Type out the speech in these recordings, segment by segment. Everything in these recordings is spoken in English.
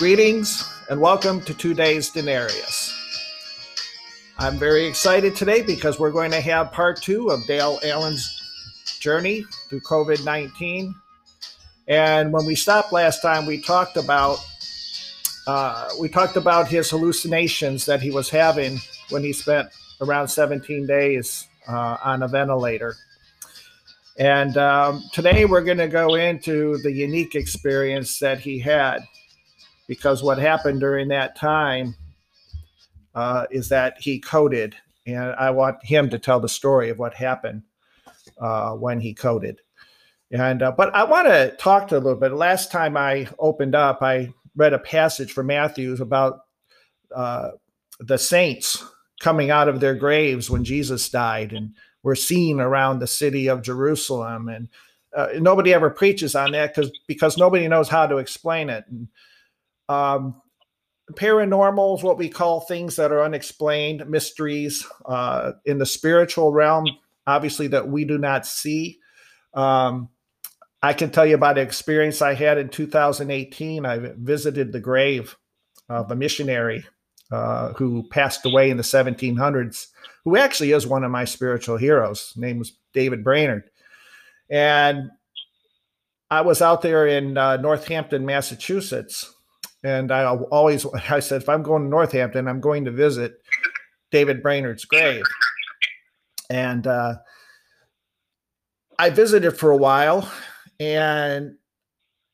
Greetings and welcome to today's Denarius. I'm very excited today because we're going to have part two of Dale Allen's journey through COVID 19. And when we stopped last time, we talked about uh, we talked about his hallucinations that he was having when he spent around 17 days uh, on a ventilator. And um, today we're going to go into the unique experience that he had because what happened during that time uh, is that he coded. And I want him to tell the story of what happened uh, when he coded. And uh, but I want to talk to a little bit. Last time I opened up, I read a passage from Matthews about uh, the saints coming out of their graves when Jesus died, and were seen around the city of Jerusalem. And uh, nobody ever preaches on that because because nobody knows how to explain it. And, um, paranormal is what we call things that are unexplained, mysteries uh, in the spiritual realm, obviously that we do not see. Um, I can tell you about an experience I had in 2018. I visited the grave of a missionary uh, who passed away in the 1700s, who actually is one of my spiritual heroes. His name was David Brainerd. And I was out there in uh, Northampton, Massachusetts. And I always, I said, if I'm going to Northampton, I'm going to visit David Brainerd's grave. And uh, I visited for a while and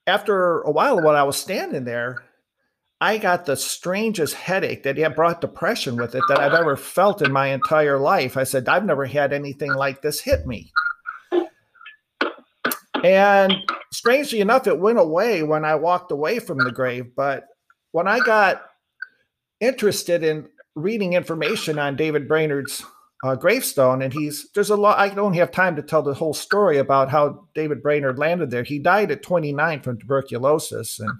after a while, when I was standing there, I got the strangest headache that had brought depression with it that I've ever felt in my entire life. I said, I've never had anything like this hit me. And strangely enough, it went away when I walked away from the grave. But when I got interested in reading information on David Brainerd's uh, gravestone, and he's there's a lot. I don't have time to tell the whole story about how David Brainerd landed there. He died at 29 from tuberculosis, and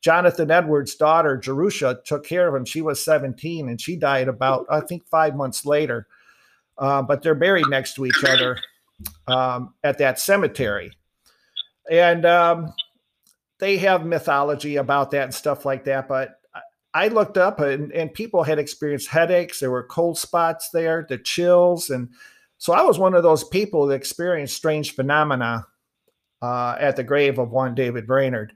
Jonathan Edwards' daughter Jerusha took care of him. She was 17, and she died about I think five months later. Uh, but they're buried next to each other um, at that cemetery, and um, they have mythology about that and stuff like that. But I looked up and, and people had experienced headaches. There were cold spots there, the chills. And so I was one of those people that experienced strange phenomena uh, at the grave of one David Brainerd.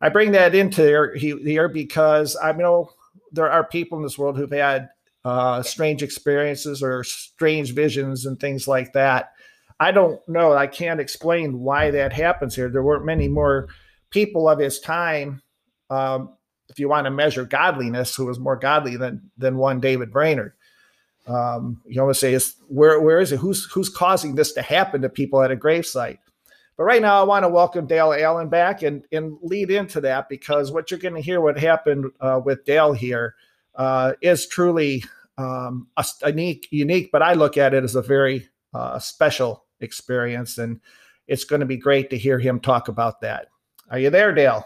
I bring that into here because I know there are people in this world who've had uh, strange experiences or strange visions and things like that. I don't know. I can't explain why that happens here. There weren't many more people of his time um, if you want to measure godliness, who was more godly than than one David Brainerd. Um, you always say, "Is where where is it? Who's who's causing this to happen to people at a gravesite?" But right now, I want to welcome Dale Allen back and and lead into that because what you're going to hear what happened uh, with Dale here uh, is truly um, a unique unique, but I look at it as a very uh, special experience, and it's going to be great to hear him talk about that. Are you there, Dale?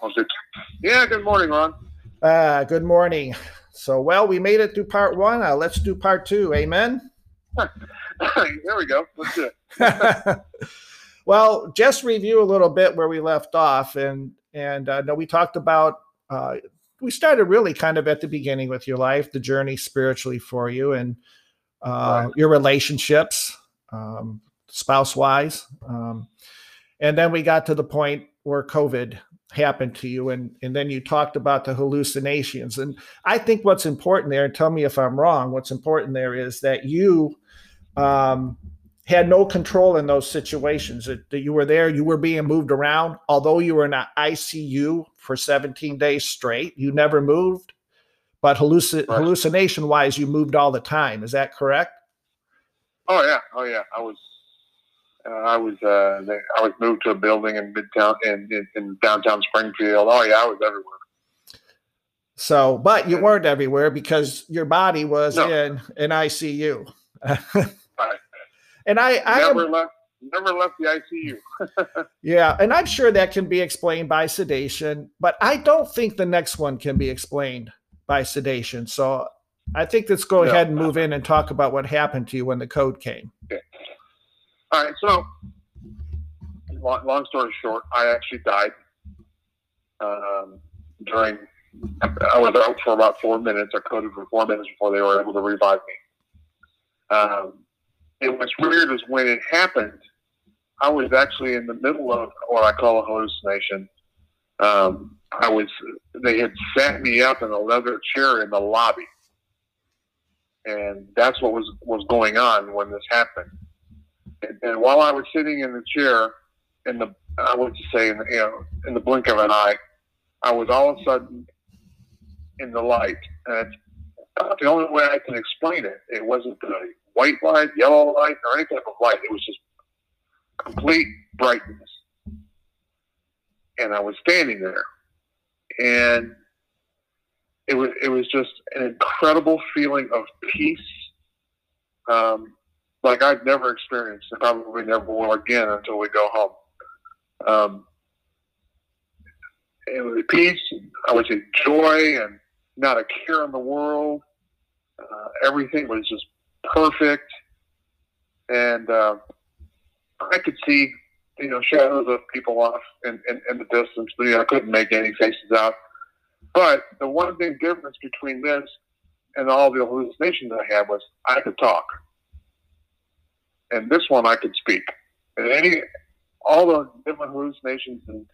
Yeah. Good morning, Ron. Uh, good morning. So, well, we made it through part one. Uh, let's do part two. Amen. there we go. Let's do it. well, just review a little bit where we left off, and and uh, no, we talked about. Uh, we started really kind of at the beginning with your life, the journey spiritually for you, and uh, right. your relationships, um, spouse wise, um, and then we got to the point where COVID happened to you and and then you talked about the hallucinations. And i think what's important there and tell me if i'm wrong what's important there is that you um, had no control in those situations. That, that, you were there you were being moved around. Although you were in an icu for 17 days straight you never moved. But halluc- right. hallucination wise you moved all the time. Is that correct? Oh yeah. Oh yeah. I was uh, I was uh, I was moved to a building in midtown in, in, in downtown Springfield. Oh yeah, I was everywhere. So, but you weren't everywhere because your body was no. in an ICU. right. And I, I never am, left, never left the ICU. yeah, and I'm sure that can be explained by sedation, but I don't think the next one can be explained by sedation. So, I think let's go no, ahead and move in and talk about what happened to you when the code came. Okay. All right, so long, long story short, I actually died um, during I was out for about four minutes. I coded for four minutes before they were able to revive me. Um, and what's weird is when it happened, I was actually in the middle of what I call a hallucination. Um, I was, they had sat me up in a leather chair in the lobby. And that's what was, was going on when this happened. And, while I was sitting in the chair, in the, I would just say, in the, you know, in the blink of an eye, I was all of a sudden in the light. And it's the only way I can explain it. It wasn't the white light, yellow light, or any type of light. It was just complete brightness. And I was standing there. And it was it was just an incredible feeling of peace, um, like I've never experienced, and probably never will again until we go home. Um, it was peace. I would say joy and not a care in the world. Uh, everything was just perfect, and uh, I could see you know shadows of people off in, in, in the distance, but you know, I couldn't make any faces out. But the one big difference between this and all the hallucinations I had was I could talk, and this one I could speak. And any all the different hallucinations and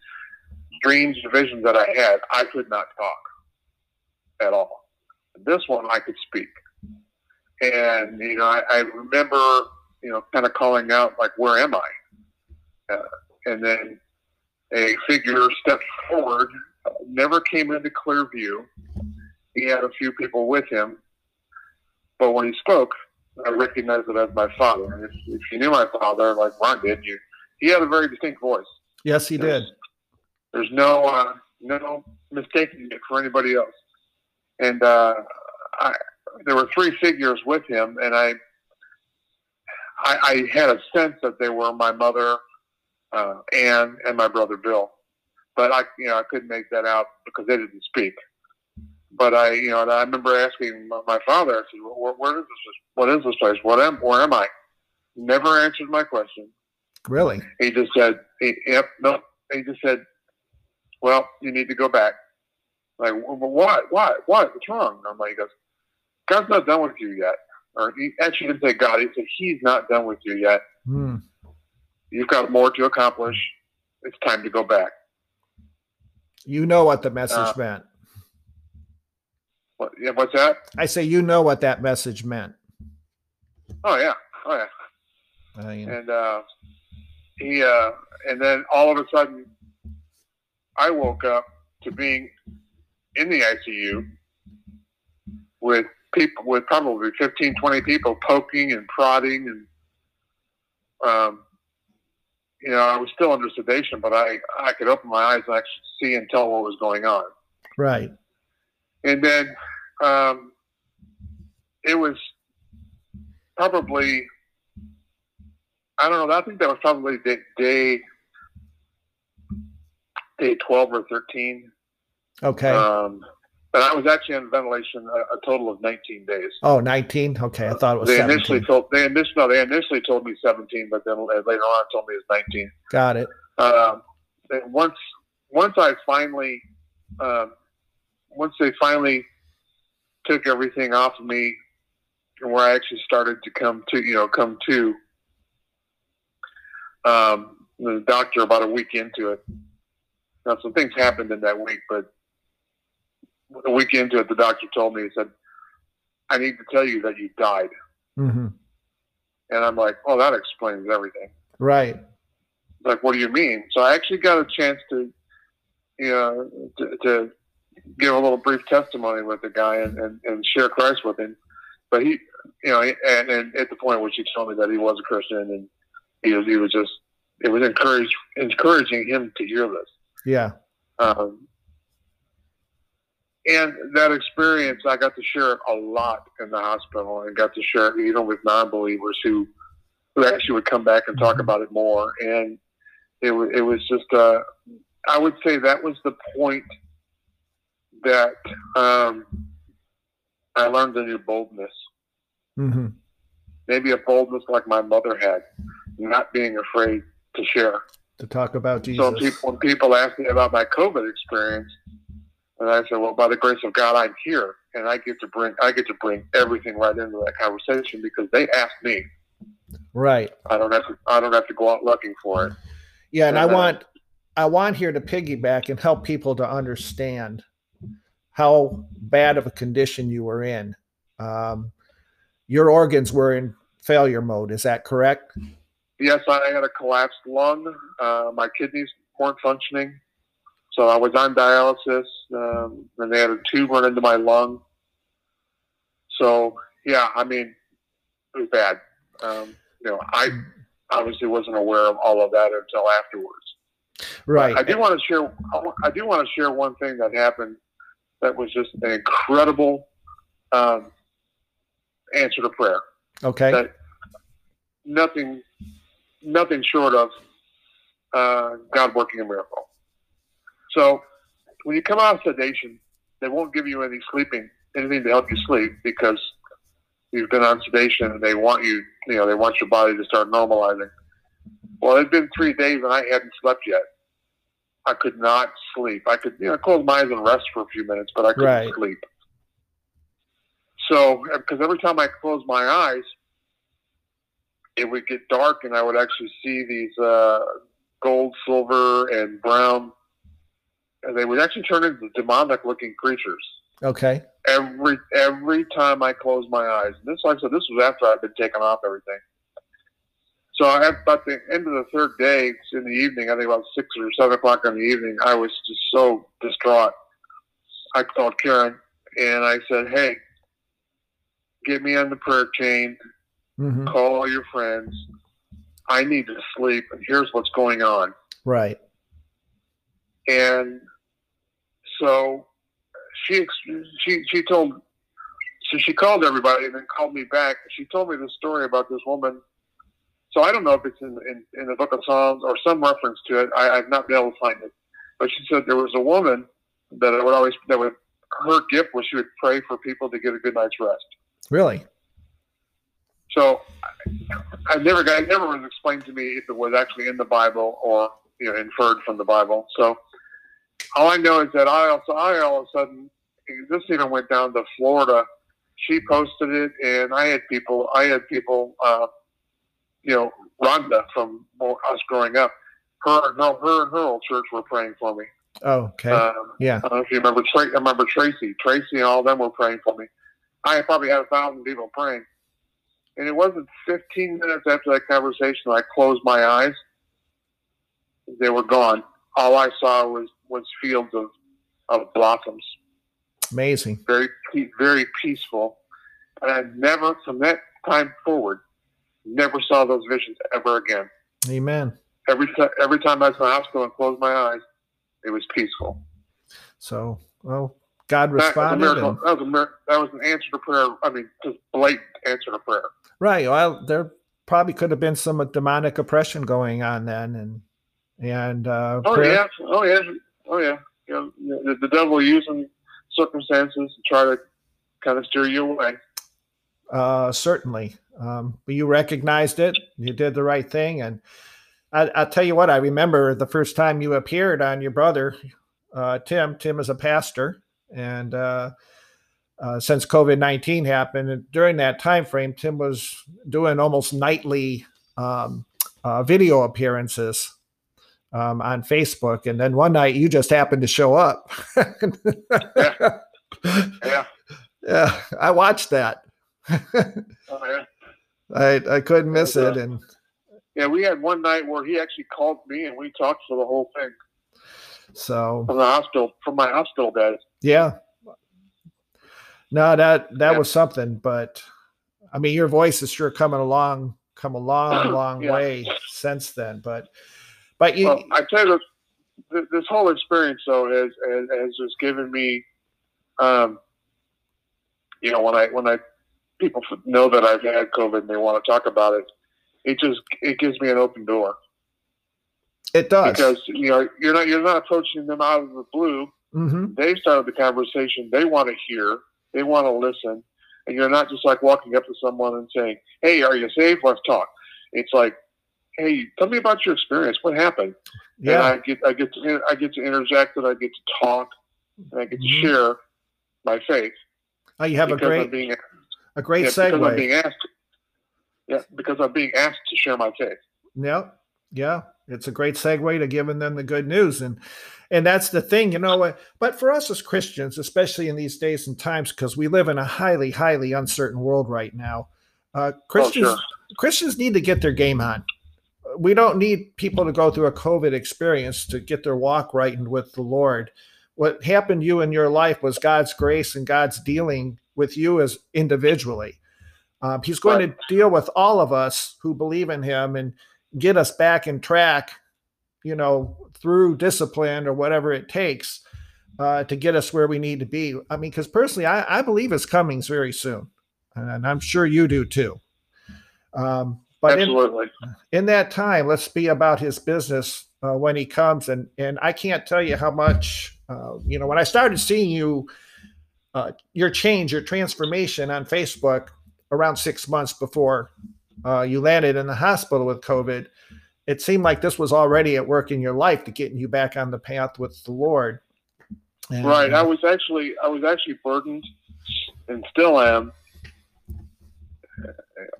dreams and visions that I had, I could not talk at all. This one I could speak. And, you know, I, I remember, you know, kind of calling out, like, where am I? Uh, and then a figure stepped forward, never came into clear view. He had a few people with him. But when he spoke, I recognize it as my father. If, if you knew my father, like Ron did, you, he had a very distinct voice. Yes, he there's, did. There's no uh, no mistaking it for anybody else. And uh, I, there were three figures with him, and I, I, I had a sense that they were my mother, uh, Anne, and my brother Bill. But I, you know, I couldn't make that out because they didn't speak. But I, you know, I remember asking my, father, I said, where, where is this? What is this place? What am, where am I? Never answered my question. Really? He just said, he, "Yep, no." He just said, "Well, you need to go back." Like, well, why? Why? Why? What's wrong? And I'm like, he goes, "God's not done with you yet." Or he actually didn't say God. He said, "He's not done with you yet. Hmm. You've got more to accomplish. It's time to go back." You know what the message Uh, meant. What, yeah, what's that? I say you know what that message meant. Oh yeah, oh yeah. Mean, and uh, he uh, and then all of a sudden I woke up to being in the ICU with people with probably 15 20 people poking and prodding and um, you know I was still under sedation but I I could open my eyes and actually see and tell what was going on right. And then um, it was probably I don't know. I think that was probably day day, day twelve or thirteen. Okay. Um, but I was actually on ventilation a, a total of nineteen days. oh, 19. Okay. I thought it was They 17. initially told they initially no, they initially told me seventeen, but then later on told me it was nineteen. Got it. Um, once once I finally um, once they finally took everything off of me, and where I actually started to come to you know come to um, the doctor about a week into it. Now some things happened in that week, but a week into it, the doctor told me he said, "I need to tell you that you died," hmm and I'm like, "Oh, that explains everything." Right. like, what do you mean? So I actually got a chance to, you know, to, to give a little brief testimony with the guy and, and, and share Christ with him. But he, you know, and, and at the point which he told me that he was a Christian and he was, he was just, it was encouraged, encouraging him to hear this. Yeah. Um, and that experience, I got to share it a lot in the hospital and got to share it even with non-believers who, who actually would come back and talk about it more. And it was, it was just, uh, I would say that was the point that, um, I learned a new boldness, hmm maybe a boldness like my mother had, not being afraid to share. To talk about Jesus. So when people, when people ask me about my COVID experience, And I said, well, by the grace of God, I'm here, and I get to bring I get to bring everything right into that conversation because they asked me. Right. I don't have to. I don't have to go out looking for it. Yeah, and I And, uh, want I want here to piggyback and help people to understand how bad of a condition you were in. Um, your organs were in failure mode. Is that correct? Yes, I had a collapsed lung. Uh, my kidneys weren't functioning, so I was on dialysis, um, and they had a tube run into my lung. So yeah, I mean, it was bad. Um, you know, I obviously wasn't aware of all of that until afterwards. Right. I do want to share. I do want to share one thing that happened that was just an incredible um, answer to prayer. okay. that nothing, nothing short of uh, God working a miracle. So when you come out of sedation, they won't give you any sleeping, anything to help you sleep because you've been on sedation and they want you, you know, they want your body to start normalizing. Well, it'd been three days and I hadn't slept yet. I could not sleep. I could, you know, close my eyes and rest for a few minutes, but I couldn't Right. sleep. So, because every time I closed my eyes, it would get dark and I would actually see these uh, gold, silver, and brown, and they would actually turn into demonic looking creatures Okay. every every time I closed my eyes. And this, like I said, this was after I'd been taken off everything. So at about the end of the third day, in the evening, I think about six or seven o'clock in the evening, I was just so distraught. I called Karen and I said, "Hey, get me on the prayer chain. hmm Call all your friends. I need to sleep, and here's what's going on." Right. and so she she she told so she called everybody and then called me back. She told me the story about this woman. So I don't know if it's in in, in the Book of Psalms or some reference to it. I, I've not been able to find it, but she said there was a woman that I would always that would her gift was she would pray for people to get a good night's rest. Really. So I never got, it never was explained to me if it was actually in the Bible or you know inferred from the Bible. So all I know is that I also I all of a sudden this even went down to Florida. She posted it, and I had people I had people uh, you know Rhonda from us growing up. Her no her and her old church were praying for me. Oh, okay. Um, yeah. I don't know if you remember. Tra- I remember Tracy. Tracy and all of them were praying for me. I probably had a thousand people praying, and it wasn't 15 minutes after that conversation I closed my eyes. They were gone. All I saw was was fields of of blossoms, Amazing. very very peaceful. And I never, from that time forward, never saw those visions ever again. Amen. Every time, every time I was in the hospital and closed my eyes, it was peaceful. So, well, God That was responded. and- That was a mir- that was an answer to prayer. I mean, just blatant answer to prayer. Right. Well, there probably could have been some demonic oppression going on then, and and uh, Oh prayer- yeah, oh yeah, oh yeah. You know, the, the devil using circumstances to try to kind of steer you away. Uh, certainly. Um, but you recognized it. You did the right thing, and I, I'll tell you what. I remember the first time you appeared on your brother, uh, Tim. Tim is a pastor, and uh, uh, since COVID nineteen happened, during that time frame, Tim was doing almost nightly um, uh, video appearances um, on Facebook. And then one night, you just happened to show up. Yeah, yeah, I watched that. Oh yeah, I I couldn't miss Yeah. it, and yeah. We had one night where he actually called me and we talked for the whole thing so from the hospital, from my hospital bed. yeah. No, that that Yeah. was something, but I mean, your voice is sure coming along, come a long, long Yeah. way since then. But but you, Well, I tell you, this, this whole experience though has, has has just given me, um, you know, when I when I people know that I've had COVID and they want to talk about it, it just it gives me an open door it does. because you know you're not you're not approaching them out of the blue. hmm They started the conversation. They want to hear. They want to listen. And you're not just like walking up to someone and saying, "Hey, are you safe? Let's talk." It's like, "Hey, tell me about your experience. What happened?" And Yeah. I get I get to I get to interject and I get to talk and I get to mm-hmm. share my faith. Oh, you have a great, being, a great yeah, segue. Because I'm being asked, yeah, because I'm being asked to share my faith. Yeah, yeah, it's a great segue to giving them the good news, and and that's the thing, you know. But for us as Christians, especially in these days and times, because we live in a highly, highly uncertain world right now, uh, Christians oh, sure. Christians need to get their game on. We don't need people to go through a COVID experience to get their walk right with the Lord. What happened to you in your life was God's grace and God's dealing with you as individually. Um, he's going to deal with all of us who believe in Him and get us back in track, you know, through discipline or whatever it takes uh, to get us where we need to be. I mean, because personally, I, I believe His coming's very soon, and I'm sure you do too. Um, but Absolutely. In, in, that time, let's be about his business uh, when he comes. And and I can't tell you how much, uh, you know, when I started seeing you, uh, your change, your transformation on Facebook around six months before uh, you landed in the hospital with COVID, it seemed like this was already at work in your life to getting you back on the path with the Lord. And, right. I was actually I was actually burdened, and still am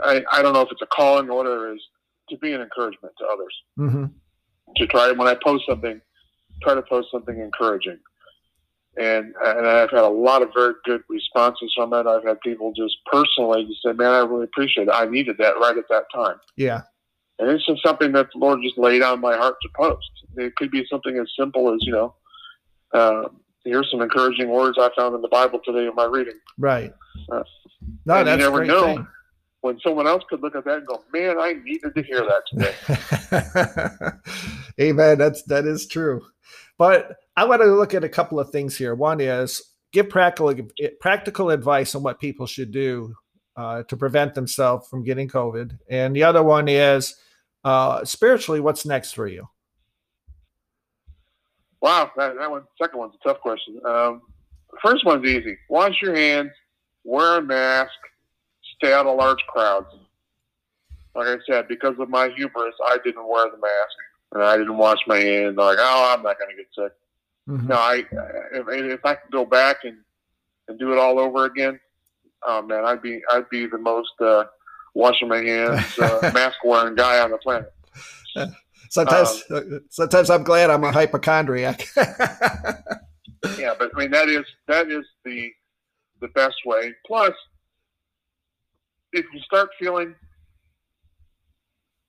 I, I don't know if it's a calling or whatever it is, to be an encouragement to others. Mm-hmm. To try, when I post something, try to post something encouraging. And, and I've had a lot of very good responses from it. I've had people just personally just say, man, I really appreciate it. I needed that right at that time. Yeah. And it's just something that the Lord just laid on my heart to post. It could be something as simple as, you know, uh, here's some encouraging words I found in the Bible today in my reading. Right. Uh, no, that's you never know. Thing when someone else could look at that and go, "Man, I needed to hear that today." Amen. That's that is true. But I want to look at a couple of things here. One is give practical practical advice on what people should do uh, to prevent themselves from getting COVID, and the other one is uh, spiritually, what's next for you? Wow, that, that one, second one's a tough question. Um, first one's easy. Wash your hands, wear a mask, stay out of large crowds. Like I said, because of my hubris, I didn't wear the mask and I didn't wash my hands. Like, oh, I'm not going to get sick. Mm-hmm. No, I if, if I could go back and and do it all over again, oh man, I'd be I'd be the most uh, washing my hands, uh, mask wearing guy on the planet. Sometimes, um, sometimes I'm glad I'm a hypochondriac. yeah, but I mean that is that is the the best way. Plus, if you start feeling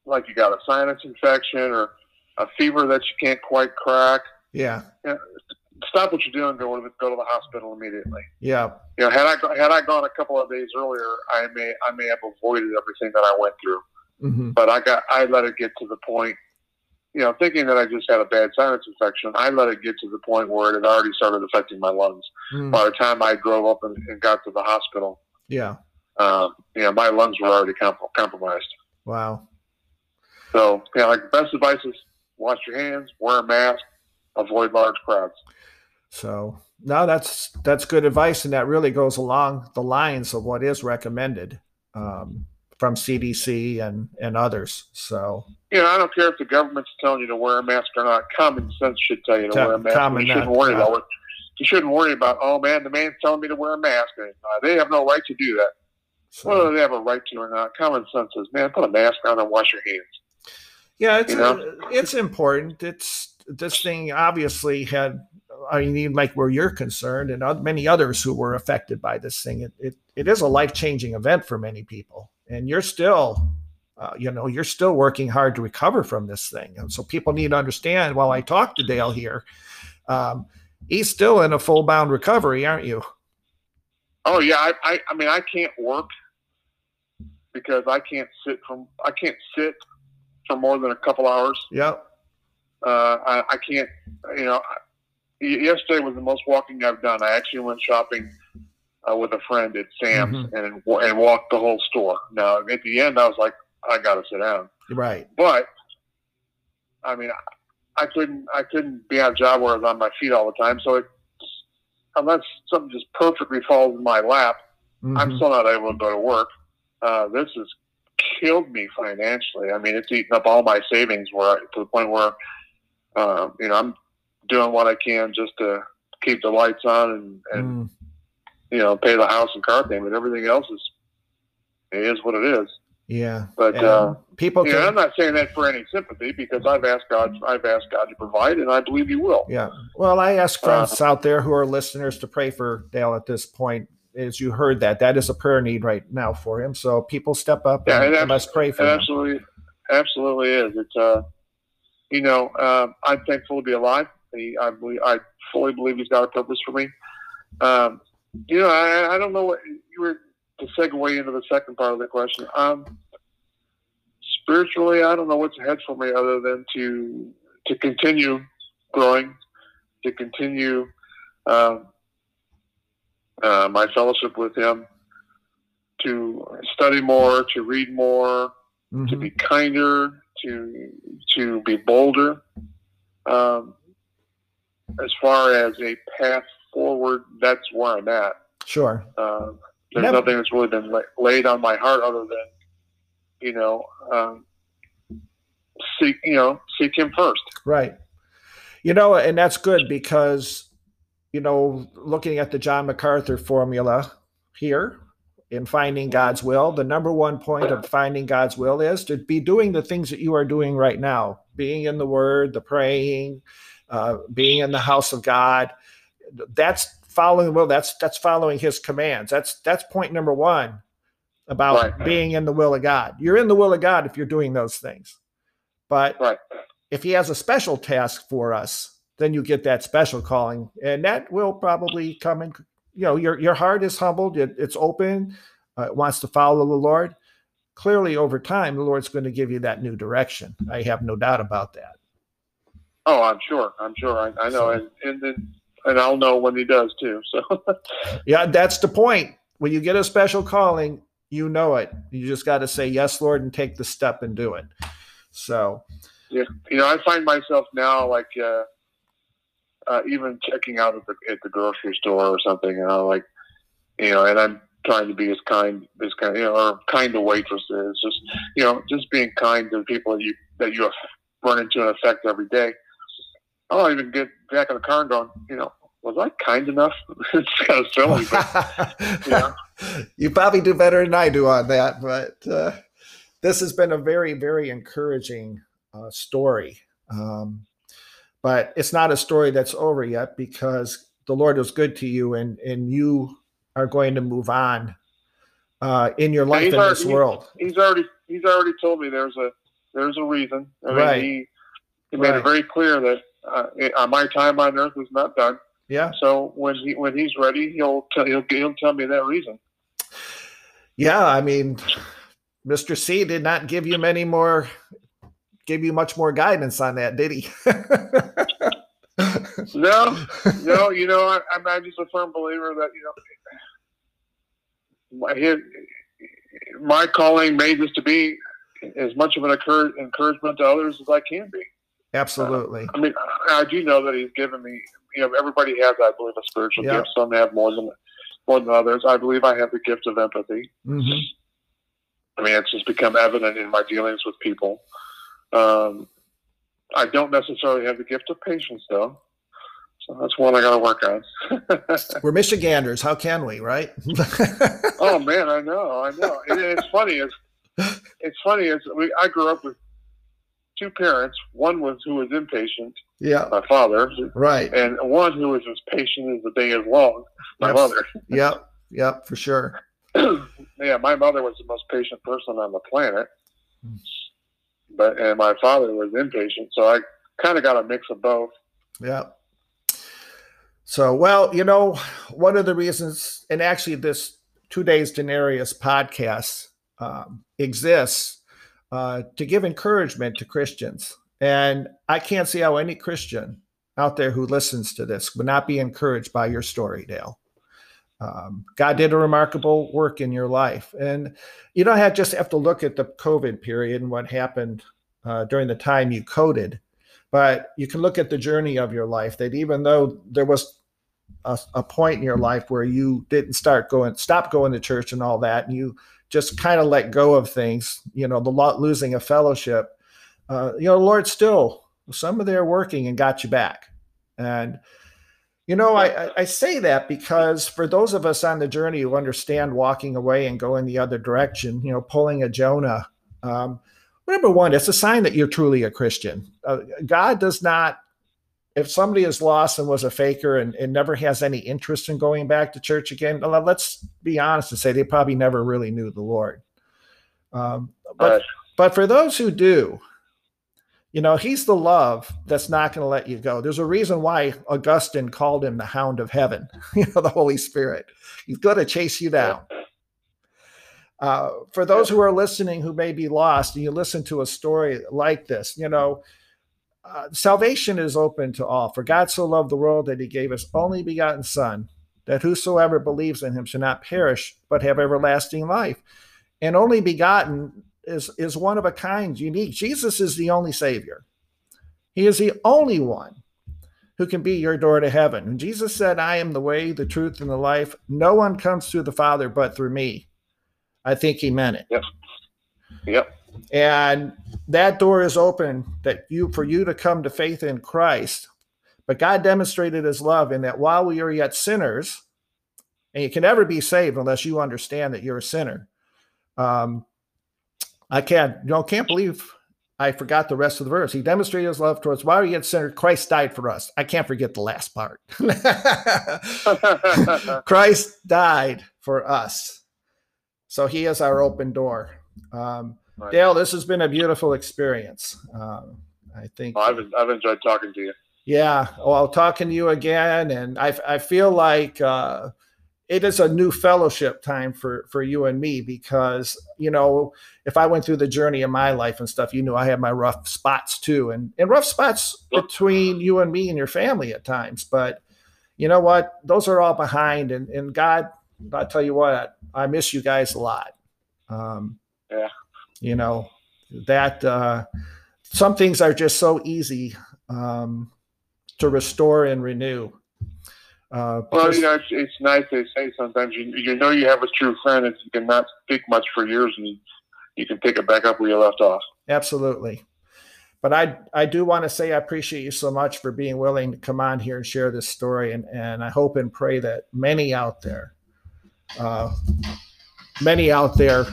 like you got a sinus infection or a fever that you can't quite crack, yeah, you know, stop what you're doing. Go to the, go to the hospital immediately. Yeah, you know, had I had I gone a couple of days earlier, I may I may have avoided everything that I went through. Mm-hmm. But I got I let it get to the point, you know, thinking that I just had a bad sinus infection. I let it get to the point where it had already started affecting my lungs. Mm-hmm. By the time I drove up and, and got to the hospital, yeah, um, you know, my lungs were already comp- compromised. Wow. So, yeah, like the best advice is wash your hands, wear a mask, avoid large crowds. So, no, that's that's good advice, and that really goes along the lines of what is recommended um, from CDC and and others. So, you know, I don't care if the government's telling you to wear a mask or not. Common sense should tell you to wear a mask. Common you shouldn't worry about. You shouldn't worry about, oh man, the man's telling me to wear a mask. Uh, they have no right to do that. So, Whether they have a right to or not, common sense says, man, put a mask on and wash your hands. Yeah, it's you know? uh, it's important. It's this thing obviously had. I mean, like where you're concerned, and many others who were affected by this thing, it it, it is a life changing event for many people, and you're still. Uh, you know, you're still working hard to recover from this thing. And so people need to understand while I talk to Dale here, um, he's still in a full bound recovery, aren't you? Oh yeah. I, I, I mean, I can't work because I can't sit from I can't sit more than a couple hours. Yep. Uh, I, I can't. You know, yesterday was the most walking I've done. I actually went shopping uh, with a friend at Sam's mm-hmm. and and walked the whole store. Now at the end, I was like, I got to sit down. Right. But I mean, I couldn't I couldn't be on a job where I was on my feet all the time. So it, unless something just perfectly falls in my lap, mm-hmm. I'm still not able to go to work uh, this has killed me financially. I mean, it's eaten up all my savings where to the point where, uh, you know, I'm doing what I can just to keep the lights on and, and Mm, you know pay the house and car payment. Everything else is it is what it is. yeah. But And uh, people yeah, can, I'm not saying that for any sympathy because I've asked God. I've asked God to provide, and I believe He will. Yeah. Well, I ask Uh, friends out there who are listeners to pray for Dale at this point. As you heard that, that is a prayer need right now for him. So people step up Yeah, and abs- let's pray for him. absolutely, absolutely is. It's uh, you know, uh, I'm thankful to be alive. He, I believe, I fully believe He's got a purpose for me. Um, you know, I, I don't know what you were to segue into the second part of the question. Um, spiritually, I don't know what's ahead for me other than to to continue growing, to continue um, uh, my fellowship with Him, to study more, to read more, to Mhm. be kinder, to to be bolder. Um, as far as a path forward, that's where I'm at. Sure. Uh, there's Never- nothing that's really been la- laid on my heart other than, you know, um, seek you know seek Him first. Right. You know, and that's good because, you know, looking at the John MacArthur formula here in finding God's will, the number one point of finding God's will is to be doing the things that you are doing right now, being in the Word, the praying, uh, being in the house of God. That's following the will. That's that's following His commands. That's that's point number one about Right. being in the will of God. You're in the will of God if you're doing those things, but Right. if he has a special task for us, then you get that special calling, and that will probably come in. You know, your your heart is humbled, it, it's open, uh, it wants to follow the Lord. Clearly, over time, the Lord's going to give you that new direction. I have no doubt about that. Oh, I'm sure. I'm sure. I, I know, and and then, and I'll know when He does too. So Yeah, that's the point. When you get a special calling, you know it. You just got to say yes, Lord, and take the step and do it. So, Yeah, you know, I find myself now like uh, uh, even checking out at the at the grocery store or something. You know, like you know, and I'm trying to be as kind as kind, you know, or kind to waitresses. Just you know, just being kind to people that you that you run into and affect every day. I'll even get back in the car and going, you know, was I kind enough? it's kind of silly, but yeah. you probably do better than I do on that, but uh, this has been a very, very encouraging uh, story. Um, but it's not a story that's over yet because the Lord was good to you, and and you are going to move on uh, in your life in already- this world. he's already he's already told me there's a there's a reason. I mean, Right. he he made Right. it very clear that uh, uh, my time on earth is not done. Yeah, So when he when he's ready, he'll tell he'll, he'll tell me that reason. yeah. I mean, Mr. C did not give you many more, give you much more guidance on that, did he? No, no, you know I, I'm I'm just a firm believer that you know my his, my calling made this to be as much of an encourage, encouragement to others as I can be. Absolutely. I mean, I do know that he's given me. You know, everybody has, I believe, a spiritual Yeah. gift. Some have more than more than others. I believe I have the gift of empathy. Mhm. I mean, it's just become evident in my dealings with people. Um, I don't necessarily have the gift of patience, though. So that's one I got to work on. We're Michiganders. How can we, right? oh man, I know, I know. And it's funny. It's it's funny. Is we I grew up with two parents. One was who was impatient, yeah, my father, right. and one who was as patient as the day is long, my Yes. mother. Yep, yep, for sure. yeah, my mother was the most patient person on the planet, Hmm. But and my father was impatient. So I kind of got a mix of both. Yeah. So, well, you know, one of the reasons, and actually, this Today's Denarius podcast um, exists uh, to give encouragement to Christians, and I can't see how any Christian out there who listens to this would not be encouraged by your story, Dale. Um, God did a remarkable work in your life, and you don't have just have to look at the COVID period and what happened uh, during the time you coded but you can look at the journey of your life that even though there was a, a point in your life where you didn't start going stop going to church and all that and you just kind of let go of things you know the lot losing a fellowship uh, you know lord still some of their working and got you back. And You know, I, I say that because for those of us on the journey who understand walking away and going the other direction, you know, pulling a Jonah, um, number one, it's a sign that you're truly a Christian. Uh, God does not, if somebody is lost and was a faker and, and never has any interest in going back to church again, let's be honest and say they probably never really knew the Lord. Um, but, but for those who do, you know, he's the love that's not going to let you go. There's a reason why Augustine called him the hound of heaven, you know, the Holy Spirit. He's going to chase you down. Uh, for those who are listening who may be lost, and you listen to a story like this, you know, uh, salvation is open to all. For God so loved the world that he gave his only begotten Son, that whosoever believes in him shall not perish, but have everlasting life. And only begotten is is one of a kind, unique. Jesus is the only Savior. He is the only one who can be your door to heaven. And Jesus said, I am the way, the truth, and the life. No one comes to the Father but through me. I think he meant it. Yep. Yep. And that door is open that you for you to come to faith in Christ. But God demonstrated his love in that while we are yet sinners, and you can never be saved unless you understand that you're a sinner. Um, I can't, you know, can't believe I forgot the rest of the verse. He demonstrated his love towards while he had sinned, Christ died for us. I can't forget the last part. Christ died for us. So he is our open door. Um, right. Dale, this has been a beautiful experience. Um, I think well, I've, I've enjoyed talking to you. Yeah. Well, talking to you again. And I, I feel like, uh, it is a new fellowship time for for you and me because you know if i went through the journey of my life and stuff you knew i had my rough spots too. And and rough spots between you and me and your family at times. But you know what? Those are all behind. And and god i tell you what i miss you guys a lot. Um yeah. you know that uh some things are just so easy um to restore and renew uh, well, you know, it's, it's nice to say sometimes you, you know you have a true friend if you cannot speak much for years and you, you can pick it back up where you left off. Absolutely. But I I do want to say I appreciate you so much for being willing to come on here and share this story, and and I hope and pray that many out there, uh, many out there,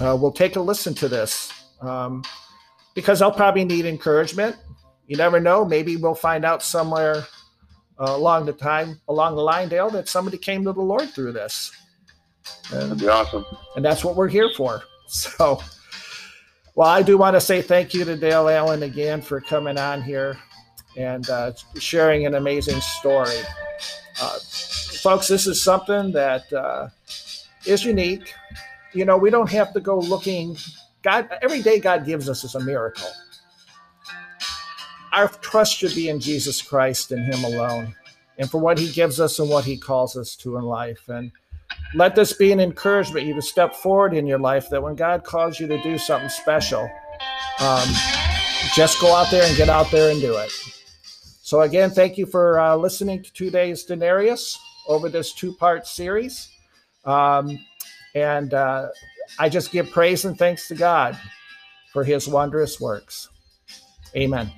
uh, will take a listen to this, um, because I'll probably need encouragement. You never know. Maybe we'll find out somewhere uh, along the time along the line, Dale, that somebody came to the Lord through this. And, That'd be awesome. And that's what we're here for. So, well, I do want to say thank you to Dale Allen again for coming on here and uh, sharing an amazing story. Uh, folks, this is something that uh, is unique. You know, we don't have to go looking. God, every day God gives us is a miracle our trust should be in Jesus Christ and Him alone, and for what He gives us and what He calls us to in life. And let this be an encouragement you to step forward in your life that when God calls you to do something special, um, just go out there and get out there and do it. So, again, thank you for uh, listening to Today's Denarius over this two part series. Um, and uh, I just give praise and thanks to God for his wondrous works. Amen.